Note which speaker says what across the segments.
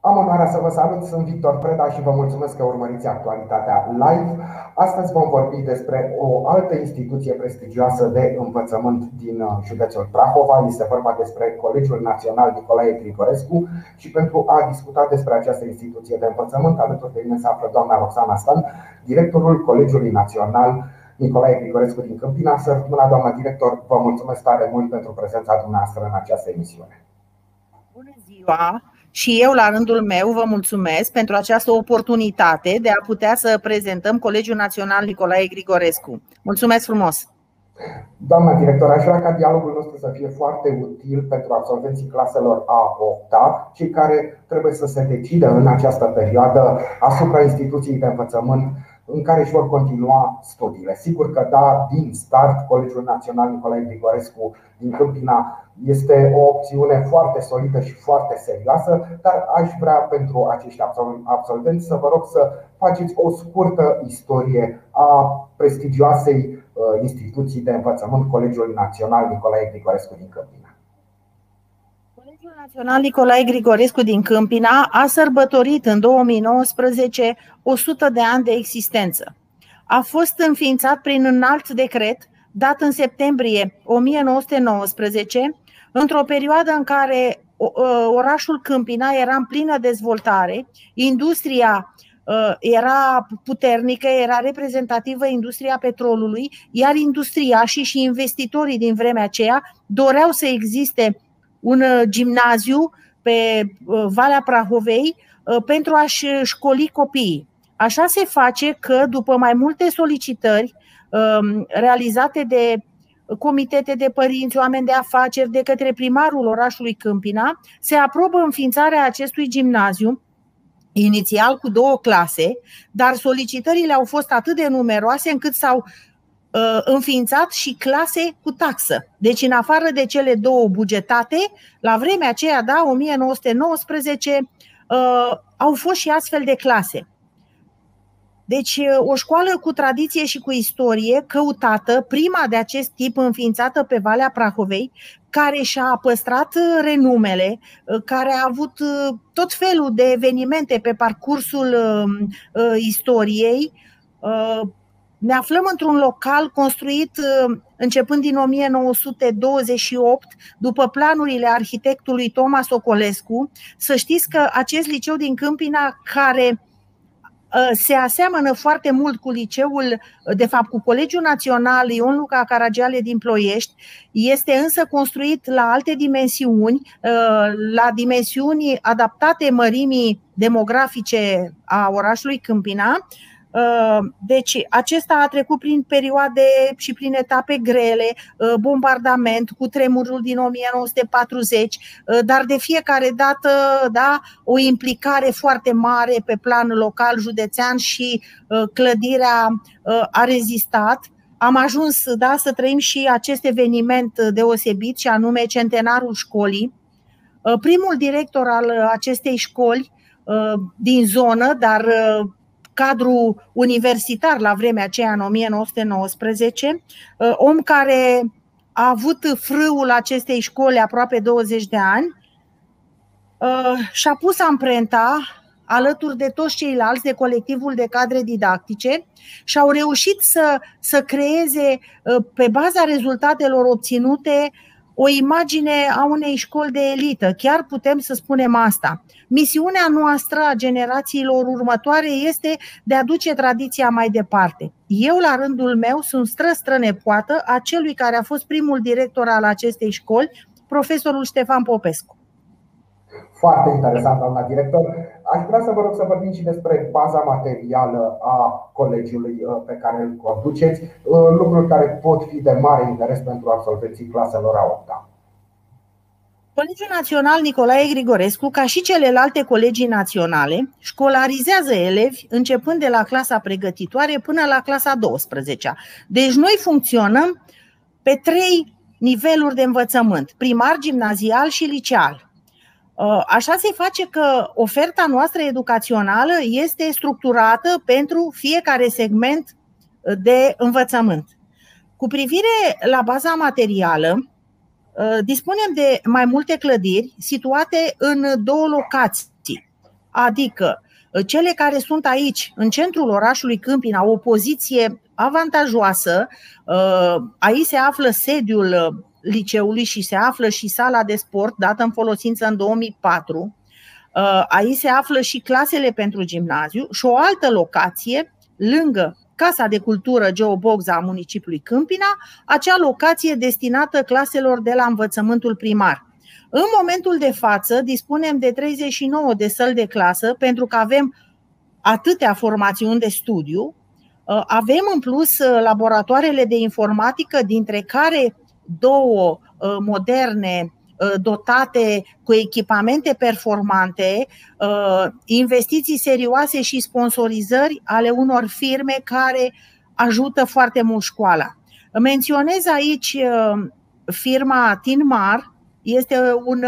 Speaker 1: Am onoarea să vă salut, sunt Victor Preda și vă mulțumesc că urmăriți actualitatea live. Astăzi vom vorbi despre o altă instituție prestigioasă de învățământ din uh, județul Prahova. Este vorba despre Colegiul Național Nicolae Grigorescu și pentru a discuta despre această instituție de învățământ, alături de mine se află doamna Roxana Stan, directorul Colegiului Național Nicolae Grigorescu din Câmpina. Să doamna director, vă mulțumesc tare mult pentru prezența dumneavoastră în această emisiune.
Speaker 2: Bună ziua! Și eu, la rândul meu, vă mulțumesc pentru această oportunitate de a putea să prezentăm Colegiul Național Nicolae Grigorescu. Mulțumesc frumos!
Speaker 1: Doamna director, aș vrea ca dialogul nostru să fie foarte util pentru absolvenții claselor a 8 cei care trebuie să se decidă în această perioadă asupra instituției de învățământ în care își vor continua studiile. Sigur că da, din start, Colegiul Național Nicolae Grigorescu din Câmpina este o opțiune foarte solidă și foarte serioasă, dar aș vrea pentru acești absolvenți să vă rog să faceți o scurtă istorie a prestigioasei uh, instituții de învățământ, Colegiul Național Nicolae Grigorescu din Câmpina.
Speaker 2: Colegiul Național Nicolae Grigorescu din Câmpina a sărbătorit în 2019 100 de ani de existență. A fost înființat prin un alt decret dat în septembrie 1919 într-o perioadă în care orașul Câmpina era în plină dezvoltare, industria era puternică, era reprezentativă industria petrolului, iar industriașii și investitorii din vremea aceea doreau să existe un gimnaziu pe Valea Prahovei pentru a-și școli copiii. Așa se face că, după mai multe solicitări realizate de comitete de părinți, oameni de afaceri, de către primarul orașului Câmpina, se aprobă înființarea acestui gimnaziu, inițial cu două clase, dar solicitările au fost atât de numeroase încât s-au uh, înființat și clase cu taxă. Deci, în afară de cele două bugetate, la vremea aceea, da, 1919, uh, au fost și astfel de clase. Deci, o școală cu tradiție și cu istorie, căutată, prima de acest tip înființată pe Valea Prahovei, care și-a păstrat renumele, care a avut tot felul de evenimente pe parcursul istoriei. Ne aflăm într-un local construit începând din 1928, după planurile arhitectului Thomas Ocolescu. Să știți că acest liceu din Câmpina, care Uh, se aseamănă foarte mult cu liceul, uh, de fapt cu Colegiul Național Ion Luca Caragiale din Ploiești, este însă construit la alte dimensiuni, uh, la dimensiuni adaptate mărimii demografice a orașului Câmpina, Uh, deci, acesta a trecut prin perioade și prin etape grele, uh, bombardament cu tremurul din 1940, uh, dar de fiecare dată da, o implicare foarte mare pe plan local, județean și clădirea a rezistat. Am ajuns da, să trăim și acest eveniment deosebit, și anume centenarul școlii. Primul director al acestei școli din zonă, dar cadru universitar la vremea aceea, în 1919, uh, om care a avut frâul acestei școli aproape 20 de ani, uh, și-a pus amprenta alături de toți ceilalți de colectivul de cadre didactice și au reușit să, să creeze, uh, pe baza rezultatelor obținute, o imagine a unei școli de elită. Chiar putem să spunem asta. Misiunea noastră a generațiilor următoare este de a duce tradiția mai departe. Eu, la rândul meu, sunt stră nepoată a celui care a fost primul director al acestei școli, profesorul Ștefan Popescu.
Speaker 1: Foarte interesant, doamna director. Aș vrea să vă rog să vorbim și despre baza materială a colegiului uh, pe care îl conduceți, uh, lucruri care pot fi de mare interes pentru absolvenții claselor a 8 -a.
Speaker 2: Colegiul Național Nicolae Grigorescu, ca și celelalte colegii naționale, școlarizează elevi începând de la clasa pregătitoare până la clasa 12 Deci noi funcționăm pe trei niveluri de învățământ, primar, gimnazial și liceal. Uh, așa se face că oferta noastră educațională este structurată pentru fiecare segment de învățământ. Cu privire la baza materială, uh, dispunem de mai multe clădiri situate în două locații. Adică cele care sunt aici, în centrul orașului Câmpina, o poziție avantajoasă, aici se află sediul liceului și se află și sala de sport dată în folosință în 2004. Aici se află și clasele pentru gimnaziu și o altă locație lângă Casa de Cultură Geobogza a municipiului Câmpina, acea locație destinată claselor de la învățământul primar. În momentul de față dispunem de 39 de săli de clasă pentru că avem atâtea formațiuni de studiu. Uh, avem în plus uh, laboratoarele de informatică, dintre care două uh, moderne dotate cu echipamente performante, investiții serioase și sponsorizări ale unor firme care ajută foarte mult școala. Menționez aici firma Tinmar, este un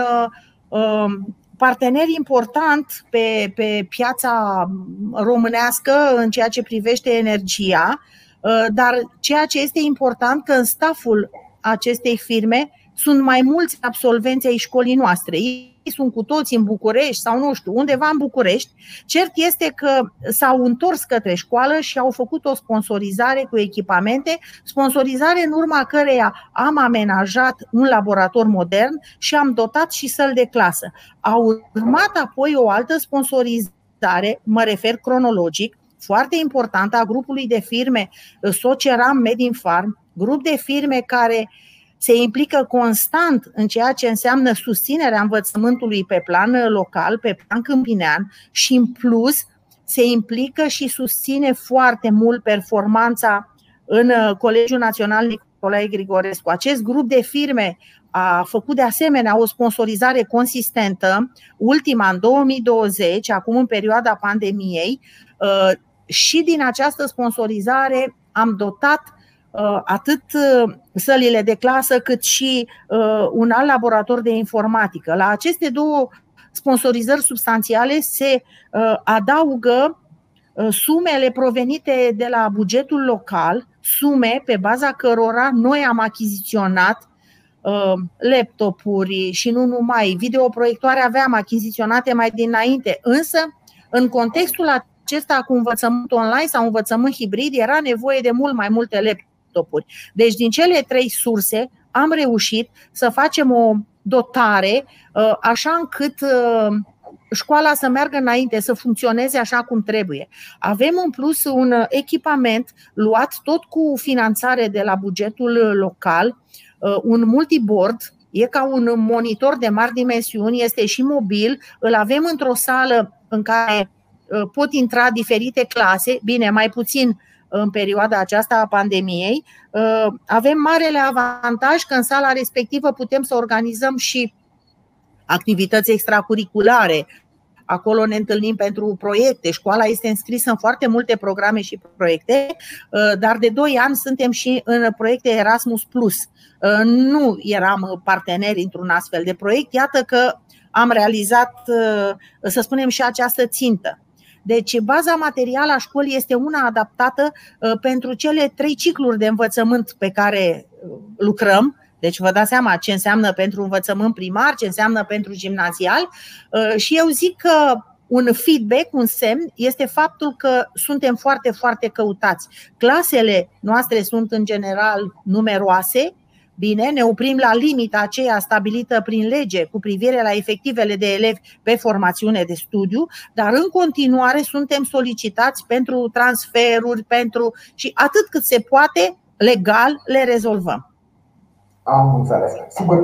Speaker 2: um, partener important pe, pe piața românească în ceea ce privește energia, uh, dar ceea ce este important că în staful acestei firme sunt mai mulți absolvenți ai școlii noastre. Ei sunt cu toți în București sau nu știu, undeva în București. Cert este că s-au întors către școală și au făcut o sponsorizare cu echipamente, sponsorizare în urma căreia am amenajat un laborator modern și am dotat și săl de clasă. A urmat apoi o altă sponsorizare, mă refer cronologic, foarte importantă a grupului de firme Soceram Medin Farm, grup de firme care uh, se implică constant în ceea ce înseamnă susținerea învățământului pe plan local, pe plan câmpinean și în plus se implică și susține foarte mult performanța în Colegiul Național Nicolae Grigorescu. Acest grup de firme a făcut de asemenea o sponsorizare consistentă, ultima în 2020, acum în perioada pandemiei, uh, și din această sponsorizare am dotat Uh, atât uh, sălile de clasă cât și uh, un alt laborator de informatică. La aceste două sponsorizări substanțiale se adaugă sumele provenite de la bugetul local, sume pe baza cărora noi am achiziționat laptopuri și nu numai, videoproiectoare aveam achiziționate mai dinainte, însă în contextul acesta cu învățământ online sau învățământ hibrid era nevoie de mult mai multe laptopuri laptopuri. Deci din cele trei surse am reușit să facem o dotare uh, așa încât uh, școala să meargă înainte, să funcționeze așa cum trebuie. Avem în plus un echipament luat tot cu finanțare de la bugetul local, uh, un multiboard E ca un monitor de mari dimensiuni, este și mobil, îl avem într-o sală în care pot intra diferite clase, bine, mai puțin în perioada aceasta a pandemiei. Uh, avem marele avantaj că în sala respectivă putem să organizăm și activități extracurriculare. Acolo ne întâlnim pentru proiecte. Școala este înscrisă în foarte multe programe și proiecte, uh, dar de 2 ani suntem și în proiecte Erasmus. Uh, nu eram parteneri într-un astfel de proiect. Iată că am realizat, să spunem, și această țintă. Deci, baza materială a școlii este una adaptată uh, pentru cele trei cicluri de învățământ pe care uh, lucrăm, deci vă dați seama ce înseamnă pentru învățământ primar, ce înseamnă pentru gimnazial. Uh, și eu zic că un feedback, un semn, este faptul că suntem foarte, foarte căutați. Clasele noastre sunt în general numeroase, Bine, ne oprim la limita aceea stabilită prin lege cu privire la efectivele de elevi pe formațiune de studiu, dar în continuare suntem solicitați pentru transferuri, pentru și atât cât se poate, legal, le rezolvăm.
Speaker 1: Am înțeles. Sigur,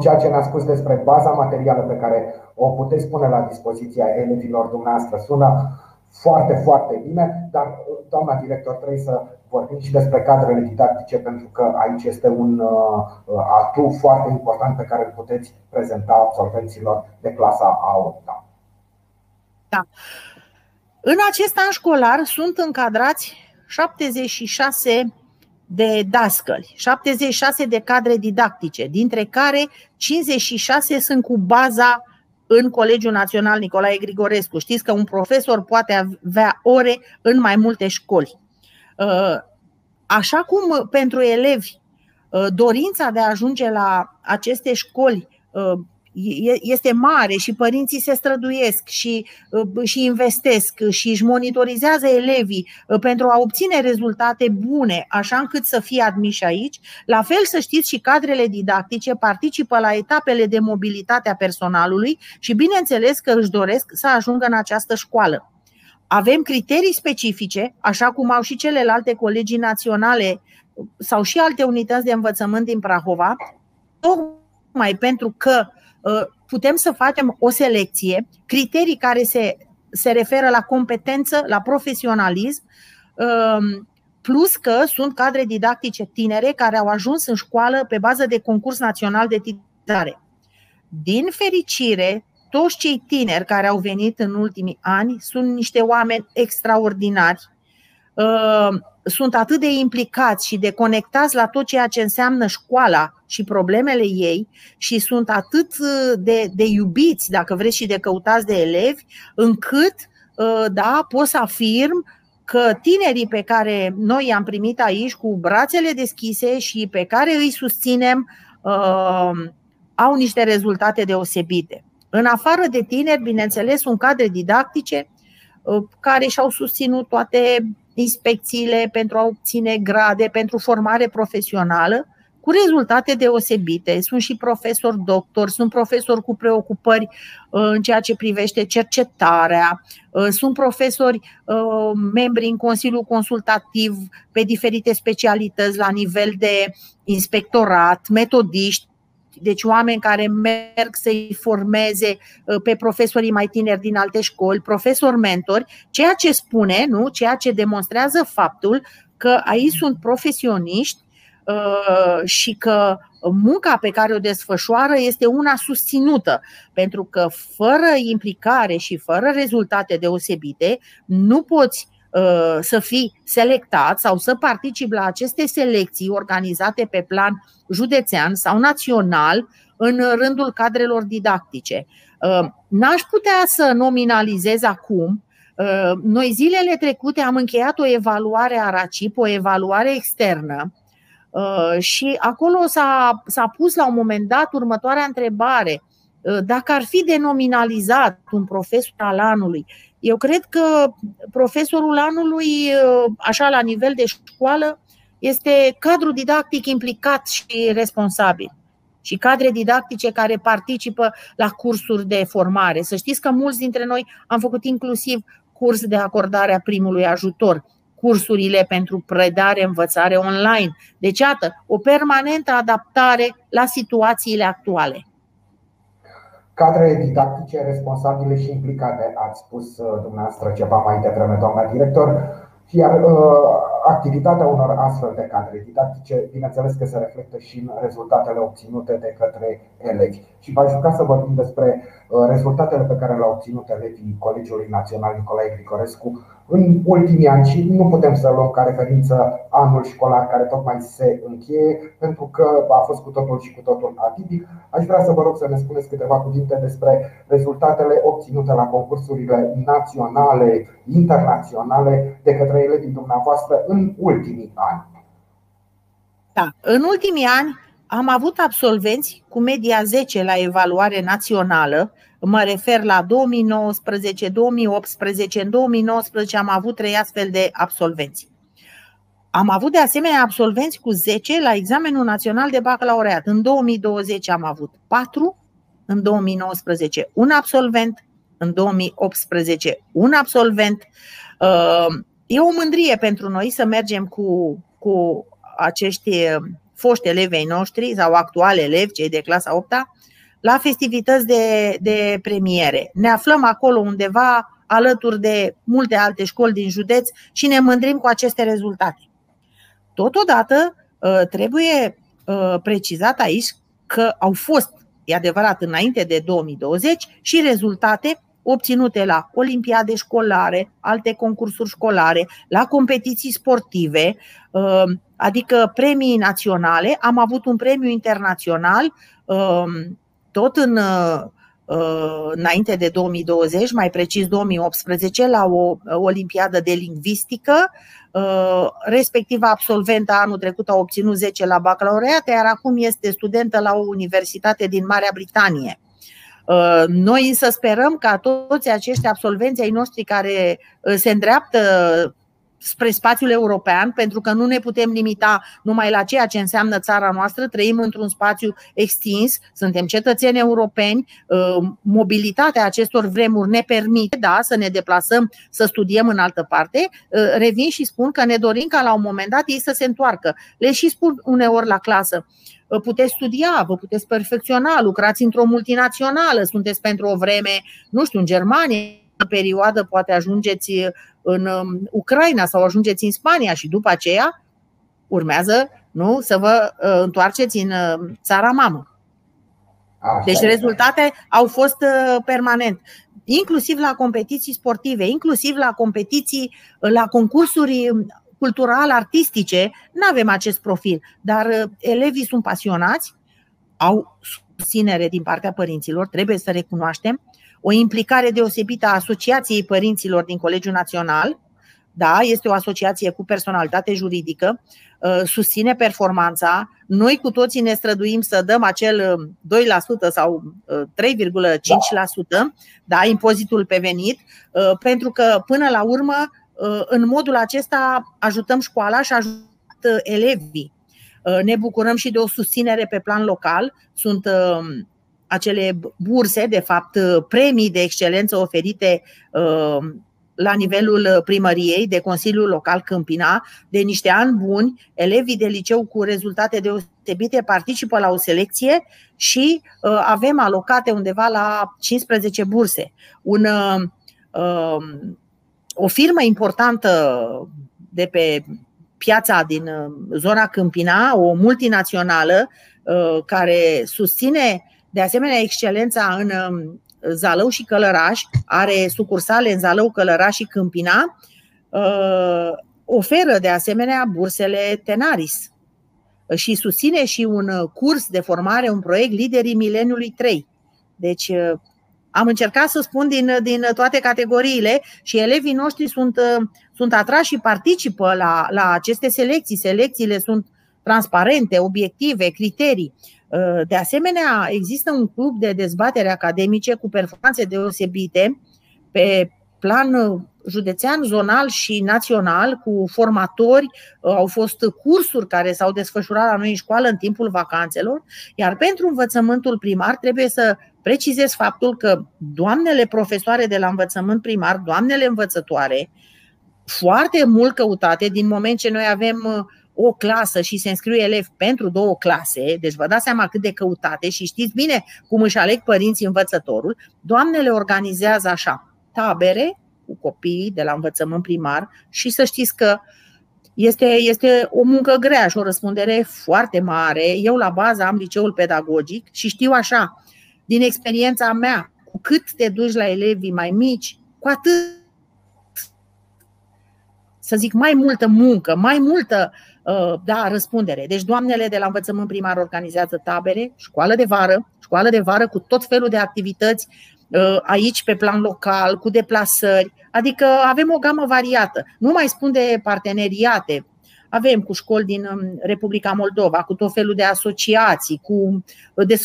Speaker 1: ceea ce ne-a spus despre baza materială pe care o puteți pune la dispoziția elevilor dumneavoastră sună foarte, foarte bine, dar, doamna director, trebuie să vorbim și despre cadrele didactice, pentru că aici este un uh, atu foarte important pe care îl puteți prezenta absolvenților de clasa a 8
Speaker 2: Da. În acest an școlar sunt încadrați 76 de dascăli, 76 de cadre didactice, dintre care 56 sunt cu baza în Colegiul Național Nicolae Grigorescu. Știți că un profesor poate avea ore în mai multe școli. Uh, așa cum pentru elevi uh, dorința de a ajunge la aceste școli uh, este mare și părinții se străduiesc și, uh, și investesc și își monitorizează elevii uh, pentru a obține rezultate bune, așa încât să fie admiși aici, la fel să știți și cadrele didactice participă la etapele de mobilitate a personalului și bineînțeles că își doresc să ajungă în această școală. Avem criterii specifice, așa cum au și celelalte colegii naționale sau și alte unități de învățământ din Prahova, tocmai pentru că Uh, putem să facem o selecție, criterii care se, se referă la competență, la profesionalism, um, plus că sunt cadre didactice tinere care au ajuns în școală pe bază de concurs național de titulare. Din fericire, toți cei tineri care au venit în ultimii ani sunt niște oameni extraordinari uh, sunt atât de implicați și de conectați la tot ceea ce înseamnă școala și problemele ei și sunt atât uh, de, de iubiți, dacă vreți, și de căutați de elevi, încât, uh, da, pot să afirm că tinerii pe care noi i-am primit aici cu brațele deschise și pe care îi susținem uh, au niște rezultate deosebite. În afară de tineri, bineînțeles, sunt cadre didactice care și-au susținut toate inspecțiile pentru a obține grade, pentru formare profesională, cu rezultate deosebite. Sunt și profesori doctori, sunt profesori cu preocupări uh, în ceea ce privește cercetarea, uh, sunt profesori uh, membri în Consiliul Consultativ pe diferite specialități la nivel de inspectorat, metodiști, deci oameni care merg să-i formeze uh, pe profesorii mai tineri din alte școli, profesori mentori, ceea ce spune, nu, ceea ce demonstrează faptul că aici sunt profesioniști uh, și că munca pe care o desfășoară este una susținută, pentru că fără implicare și fără rezultate deosebite nu poți uh, să fii selectat sau să participi la aceste selecții organizate pe plan județean sau național în rândul cadrelor didactice. Uh, n-aș putea să nominalizez acum. Uh, noi zilele trecute am încheiat o evaluare a RACIP, o evaluare externă, uh, și acolo s-a, s-a pus la un moment dat următoarea întrebare. Dacă ar fi denominalizat un profesor al anului, eu cred că profesorul anului, așa la nivel de școală, este cadru didactic implicat și responsabil și cadre didactice care participă la cursuri de formare. Să știți că mulți dintre noi am făcut inclusiv curs de acordare a primului ajutor, cursurile pentru predare, învățare online. Deci, iată, o permanentă adaptare la situațiile actuale.
Speaker 1: Cadre didactice responsabile și implicate, ați spus uh, dumneavoastră ceva mai devreme, doamna director. Iar uh, activitatea unor astfel de cadre didactice, bineînțeles că se reflectă și în rezultatele obținute de către elevi. Și v-aș vrea să vorbim despre uh, rezultatele pe care le-au obținut elevii Colegiului Național Nicolae Grigorescu în ultimii ani și nu putem să luăm ca referință anul școlar care tocmai se încheie, pentru că a fost cu totul și cu totul atipic. Aș vrea să vă rog să ne spuneți câteva cuvinte despre rezultatele obținute la concursurile naționale, internaționale de către elevii dumneavoastră în ultimii ani.
Speaker 2: Da, în ultimii ani am avut absolvenți cu media 10 la evaluare națională, mă refer la 2019, 2018. În 2019 am avut trei astfel de absolvenți. Am avut de asemenea absolvenți cu 10 la examenul național de bacalaureat. În 2020 am avut 4, în 2019 un absolvent, în 2018 un absolvent. Uh, e o mândrie pentru noi să mergem cu, cu acești foști elevei noștri sau actuale elevi, cei de clasa 8 la festivități de, de premiere. Ne aflăm acolo undeva alături de multe alte școli din județ și ne mândrim cu aceste rezultate. Totodată, ă, trebuie ă, precizat aici că au fost, e adevărat, înainte de 2020 și rezultate obținute la olimpiade școlare, alte concursuri școlare, la competiții sportive, ă, adică premii naționale. Am avut un premiu internațional tot în uh, uh, înainte de 2020, mai precis 2018, la o olimpiadă de lingvistică. Uh, respectiva absolventă anul trecut a obținut 10 la bacalaureat, iar acum este studentă la o universitate din Marea Britanie. Noi însă sperăm ca toți acești absolvenți ai noștri care se îndreaptă spre spațiul european, pentru că nu ne putem limita numai la ceea ce înseamnă țara noastră, trăim într-un spațiu extins, suntem cetățeni europeni, uh, mobilitatea acestor vremuri ne permite da, să ne deplasăm, să studiem în altă parte. Uh, revin și spun că ne dorim ca la un moment dat ei să se întoarcă. Le și spun uneori la clasă, uh, puteți studia, vă puteți perfecționa, lucrați într-o multinațională, sunteți pentru o vreme, nu știu, în Germania, perioadă poate ajungeți în um, Ucraina sau ajungeți în Spania și după aceea urmează nu, să vă uh, întoarceți în uh, țara mamă. Așa deci rezultate au fost uh, permanent, inclusiv la competiții sportive, inclusiv la competiții, la concursuri cultural artistice, nu avem acest profil, dar elevii sunt pasionați, au susținere din partea părinților, trebuie să recunoaștem, o implicare deosebită a Asociației Părinților din Colegiul Național. Da, este o asociație cu personalitate juridică, uh, susține performanța. Noi cu toții ne străduim să dăm acel 2% uh, sau 3,5%, uh, da, impozitul pe venit, pentru că până la urmă, în modul acesta ajutăm școala și ajută elevii. Ne bucurăm și de o susținere pe plan local. Sunt acele burse, de fapt premii de excelență oferite uh, la nivelul primăriei, de Consiliul Local Câmpina, de niște ani buni, elevii de liceu cu rezultate deosebite participă la o selecție și uh, avem alocate undeva la 15 burse. Un, uh, o firmă importantă de pe piața din zona Câmpina, o multinațională care susține de asemenea, excelența în um, Zalău și Călăraș, are sucursale în Zalău, Călăraș și Câmpina, uh, oferă de asemenea bursele Tenaris și susține și un curs de formare, un proiect Liderii Mileniului 3. Deci uh, am încercat să spun din, din toate categoriile și elevii noștri sunt, uh, sunt atrași și participă la, la aceste selecții. Selecțiile sunt transparente, obiective, criterii. Uh, de asemenea, există un club de dezbatere academice cu performanțe deosebite pe plan uh, județean, zonal și național, cu formatori, uh, au fost cursuri care s-au desfășurat la noi în școală în timpul vacanțelor, iar pentru învățământul primar trebuie să precizez faptul că doamnele profesoare de la învățământ primar, doamnele învățătoare, foarte mult căutate, din moment ce noi avem o clasă și se înscriu elevi pentru două clase, deci vă dați seama cât de căutate și știți bine cum își aleg părinții învățătorul, doamnele organizează așa, tabere cu copiii de la învățământ primar și să știți că este, este o muncă grea și o răspundere foarte mare. Eu la bază am liceul pedagogic și știu așa, din experiența mea, cu cât te duci la elevii mai mici, cu atât să zic, mai multă muncă, mai multă uh, da, răspundere. Deci doamnele de la învățământ primar organizează tabere, școală de vară, școală de vară cu tot felul de activități uh, aici pe plan local, cu deplasări, adică avem o gamă variată. Nu mai spun de parteneriate, avem cu școli din um, Republica Moldova, cu tot felul de asociații, cu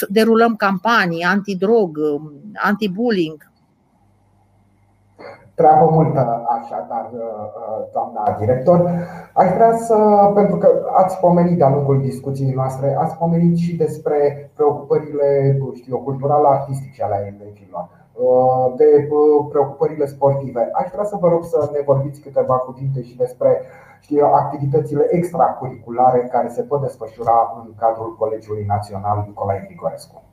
Speaker 2: derulăm campanii antidrog, um, anti-bullying,
Speaker 1: treabă multă așadar, uh, uh, doamna director. Aș vrea să, pentru că ați pomenit de-a lungul discuției noastre, ați pomenit și despre preocupările știu, cultural-artistice ale elevilor, uh, de preocupările sportive. Aș vrea să vă rog să ne vorbiți câteva cuvinte și despre știu, activitățile extracurriculare care se pot desfășura în cadrul Colegiului Național Nicolae Grigorescu.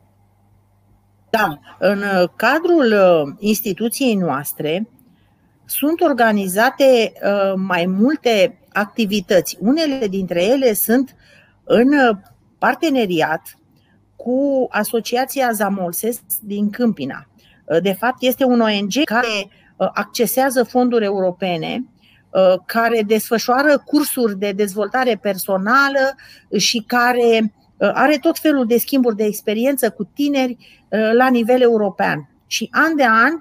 Speaker 2: Da, în cadrul instituției noastre sunt organizate uh, mai multe activități. Unele dintre ele sunt în uh, parteneriat cu Asociația Zamolses din Câmpina. Uh, de fapt, este un ONG care accesează fonduri europene, care desfășoară cursuri de dezvoltare personală și care are tot felul de schimburi de experiență cu tineri la nivel european. Și an de an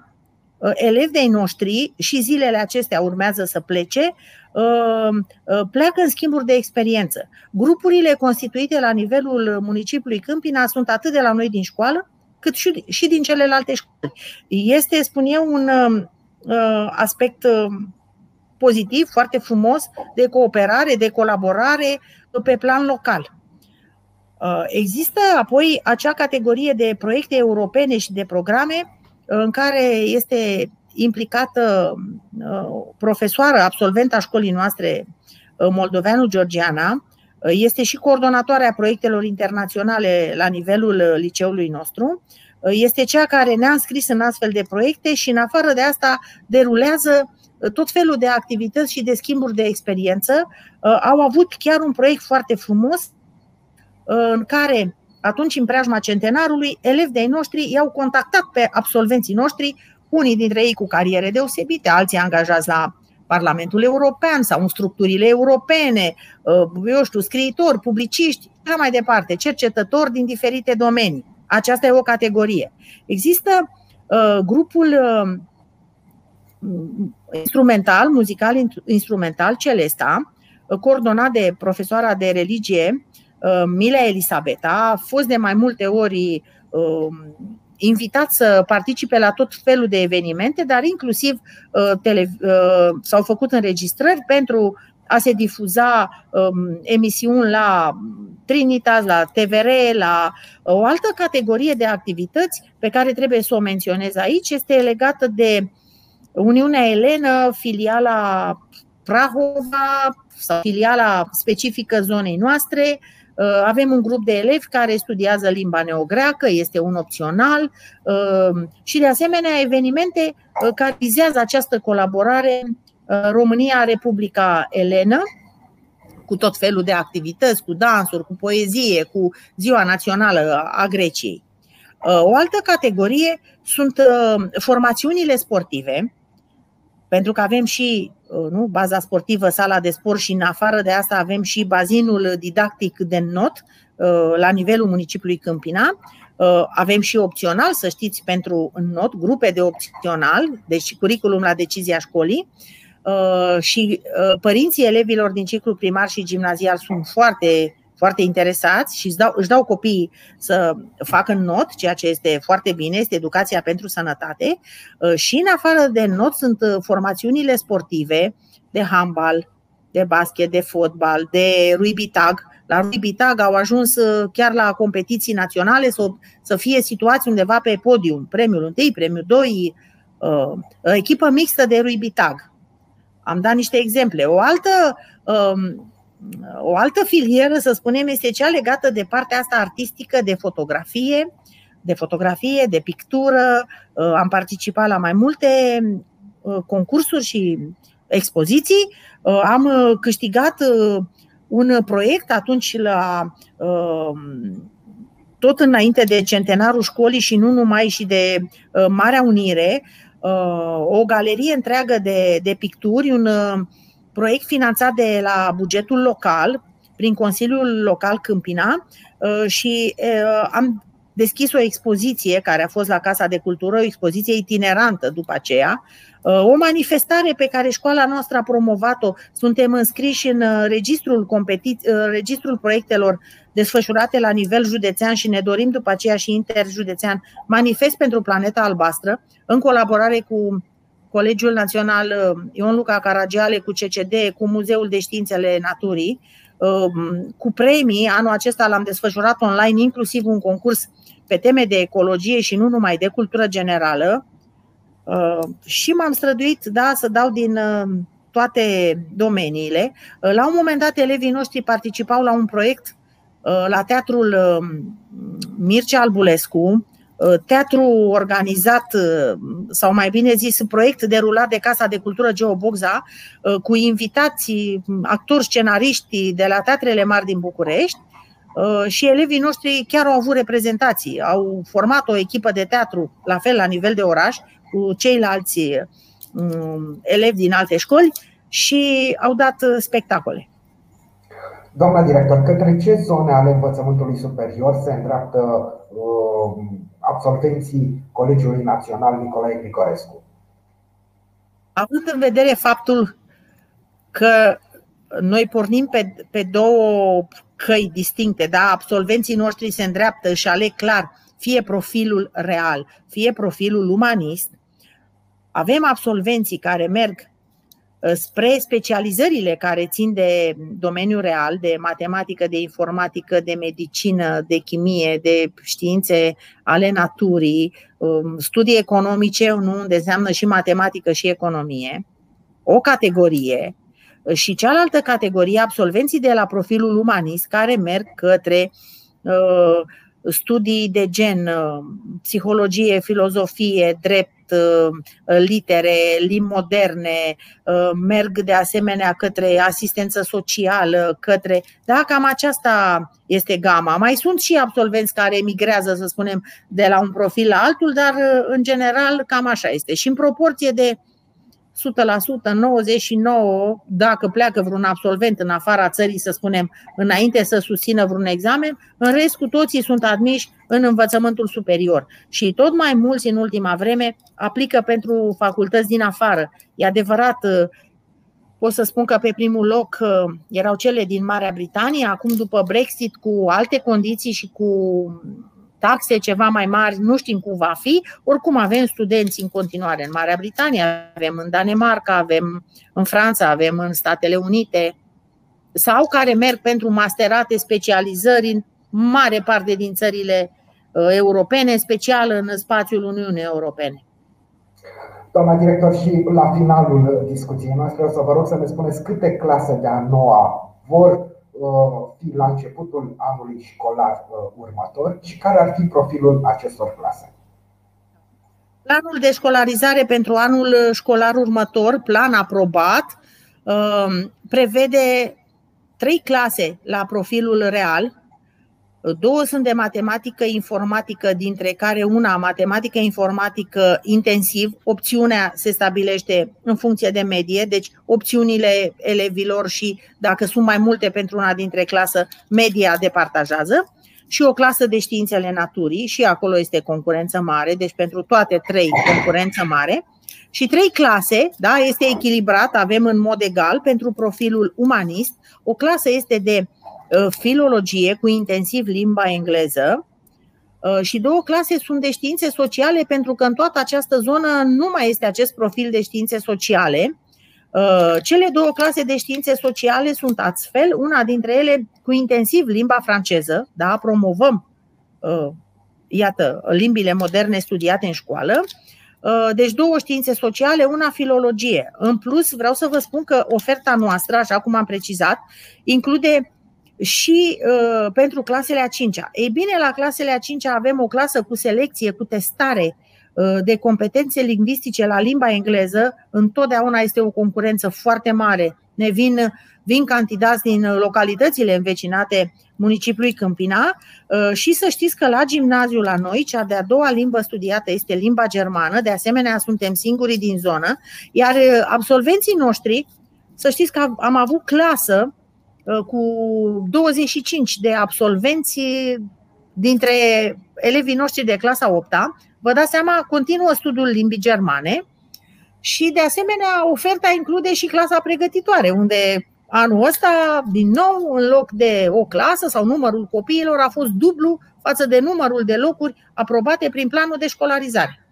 Speaker 2: Uh, elevi de noștri și zilele acestea urmează să plece, uh, uh, pleacă în schimburi de experiență. Grupurile constituite la nivelul municipiului Câmpina sunt atât de la noi din școală, cât și din celelalte școli. Este, spun eu, un aspect pozitiv, foarte frumos, de cooperare, de colaborare pe plan local. Există apoi acea categorie de proiecte europene și de programe în care este implicată profesoară absolventa școlii noastre moldoveanu Georgiana, este și coordonatoarea proiectelor internaționale la nivelul liceului nostru, este cea care ne-a înscris în astfel de proiecte și în afară de asta derulează tot felul de activități și de schimburi de experiență. Au avut chiar un proiect foarte frumos în care atunci în preajma centenarului, elevi de-ai noștri i-au contactat pe absolvenții noștri, unii dintre ei cu cariere deosebite, alții angajați la Parlamentul European sau în structurile europene, uh, eu știu, scriitori, publiciști, așa mai departe, cercetători din diferite domenii. Aceasta e o categorie. Există uh, grupul uh, instrumental, muzical instrumental, Celesta, coordonat de profesoara de religie Mila Elisabeta, a fost de mai multe ori invitat să participe la tot felul de evenimente, dar inclusiv uh, tele, uh, s-au făcut înregistrări pentru a se difuza um, emisiuni la Trinitas, la TVR, la uh, o altă categorie de activități pe care trebuie să o menționez aici, este legată de Uniunea Elenă, filiala Prahova sau filiala specifică zonei noastre, Uh, avem un grup de elevi care studiază limba neogreacă, este un opțional. Uh, și de asemenea evenimente uh, care vizează această colaborare România-Republica Elenă, cu tot felul de activități, cu dansuri, cu poezie, cu Ziua Națională a Greciei. O altă categorie sunt formațiunile sportive, pentru că avem și uh, nu, baza sportivă, sala de sport și în afară de asta avem și bazinul didactic de not uh, la nivelul municipiului Câmpina. Uh, avem și opțional, să știți, pentru not, grupe de opțional, deci curriculum la decizia școlii. Și părinții elevilor din ciclu primar și gimnazial sunt foarte foarte interesați și își dau, își dau copiii să facă not, ceea ce este foarte bine, este educația pentru sănătate. Uh, și în afară de not sunt uh, formațiunile sportive de handbal, de basket, de fotbal, de rugby tag. La rugby tag au ajuns uh, chiar la competiții naționale să, să fie situați undeva pe podium, premiul 1, premiul 2, echipă mixtă de rugby tag. Am dat niște exemple. O altă um, o altă filieră, să spunem, este cea legată de partea asta artistică, de fotografie, de fotografie, de pictură. Uh, am participat la mai multe uh, concursuri și expoziții. Uh, am câștigat un proiect atunci la tot înainte de centenarul școlii și nu numai și de Marea Unire, o galerie întreagă de, de picturi, un proiect finanțat de la bugetul local, prin Consiliul Local Câmpina uh, și uh, am deschis o expoziție care a fost la Casa de Cultură, o expoziție itinerantă după aceea, uh, o manifestare pe care școala noastră a promovat-o. Suntem înscriși în registrul, competi- registrul proiectelor desfășurate la nivel județean și ne dorim după aceea și interjudețean Manifest pentru Planeta Albastră, în colaborare cu Colegiul Național uh, Ion Luca Caragiale cu CCD, cu Muzeul de Științele Naturii, uh, cu premii. Anul acesta l-am desfășurat online, inclusiv un concurs pe teme de ecologie și nu numai de cultură generală. Uh, și m-am străduit da, să dau din toate domeniile. La un moment dat, elevii noștri participau la un proiect la teatrul Mircea Albulescu, Uh, teatru organizat, uh, sau mai bine zis, proiect derulat de Casa de Cultură Geobogza, uh, cu invitații, actori, scenariști de la teatrele mari din București, și elevii noștri chiar au avut reprezentații. Au format o echipă de teatru, la fel la nivel de oraș, cu ceilalți um, elevi din alte școli și au dat spectacole.
Speaker 1: Doamna director, către ce zone ale învățământului superior se îndreaptă uh, absolvenții Colegiului Național Nicolae Grigorescu?
Speaker 2: Având în vedere faptul că noi pornim pe, pe două căi distincte, da? absolvenții noștri se îndreaptă și aleg clar fie profilul real, fie profilul umanist, avem absolvenții care merg Uh, spre specializările care țin de domeniul real, de matematică, de informatică, de medicină, de chimie, de științe ale naturii, um, studii economice, nu, unde înseamnă și matematică și economie, o categorie, uh, și cealaltă categorie, absolvenții de la profilul umanist, care merg către uh, studii de gen psihologie, filozofie, drept, Uh, litere, limbi moderne, uh, merg de asemenea către asistență socială, către. Da, cam aceasta este gama. Mai sunt și absolvenți care emigrează, să spunem, de la un profil la altul, dar uh, în general cam așa este. Și în proporție de 100%, 99%, dacă pleacă vreun absolvent în afara țării, să spunem, înainte să susțină vreun examen, în rest cu toții sunt admiși în învățământul superior. Și tot mai mulți în ultima vreme aplică pentru facultăți din afară. E adevărat, pot să spun că pe primul loc erau cele din Marea Britanie, acum după Brexit cu alte condiții și cu taxe ceva mai mari, nu știm cum va fi. Oricum avem studenți în continuare în Marea Britanie, avem în Danemarca, avem în Franța, avem în Statele Unite sau care merg pentru masterate, specializări în mare parte din țările uh, europene, special în spațiul Uniunii Europene.
Speaker 1: Doamna director, și la finalul discuției noastre o să vă rog să ne spuneți câte clase de a noua vor Uh, fi la începutul anului școlar uh, următor și care ar fi profilul acestor clase?
Speaker 2: Planul de școlarizare pentru anul școlar următor, plan aprobat, uh, prevede trei clase la profilul real, Două sunt de matematică informatică, dintre care una matematică informatică intensiv. Opțiunea se stabilește în funcție de medie, deci opțiunile elevilor și dacă sunt mai multe pentru una dintre clasă, media departajează. Și o clasă de științele naturii și acolo este concurență mare, deci pentru toate trei concurență mare. Și trei clase, da, este echilibrat, avem în mod egal pentru profilul umanist. O clasă este de Uh, filologie cu intensiv limba engleză uh, și două clase sunt de științe sociale pentru că în toată această zonă nu mai este acest profil de științe sociale. Uh, cele două clase de științe sociale sunt astfel, una dintre ele cu intensiv limba franceză, da, promovăm iată, limbile moderne studiate în școală, deci două științe sociale, una filologie. În plus, vreau să vă spun că oferta noastră, așa cum am precizat, include și uh, pentru clasele a 5-a. Ei bine, la clasele a 5-a avem o clasă cu selecție, cu testare uh, de competențe lingvistice la limba engleză. Întotdeauna este o concurență foarte mare. Ne vin, vin candidați din localitățile învecinate municipiului Câmpina uh, și să știți că la gimnaziu la noi, cea de-a doua limbă studiată este limba germană, de asemenea suntem singurii din zonă, iar uh, absolvenții noștri, să știți că am avut clasă Uh, cu 25 de absolvenți dintre elevii noștri de clasa 8 -a. Vă dați seama, continuă studiul limbii germane și, de asemenea, oferta include și clasa pregătitoare, unde anul ăsta, din nou, în loc de o clasă sau numărul copiilor a fost dublu față de numărul de locuri aprobate prin planul de școlarizare.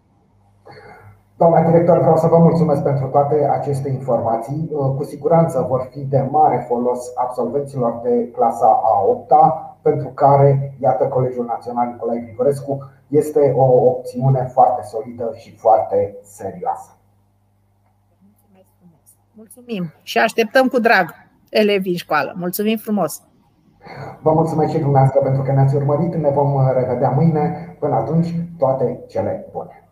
Speaker 1: Doamna director, vreau să vă mulțumesc pentru toate aceste informații. Uh, cu siguranță vor fi de mare folos absolvenților de clasa a 8 -a, pentru care, iată, Colegiul Național Nicolae Grigorescu este o opțiune foarte solidă și foarte serioasă.
Speaker 2: Mulțumim și așteptăm cu drag elevii în școală. Mulțumim frumos!
Speaker 1: Vă mulțumesc și dumneavoastră pentru că ne-ați urmărit. Ne vom revedea mâine. Până atunci, toate cele bune!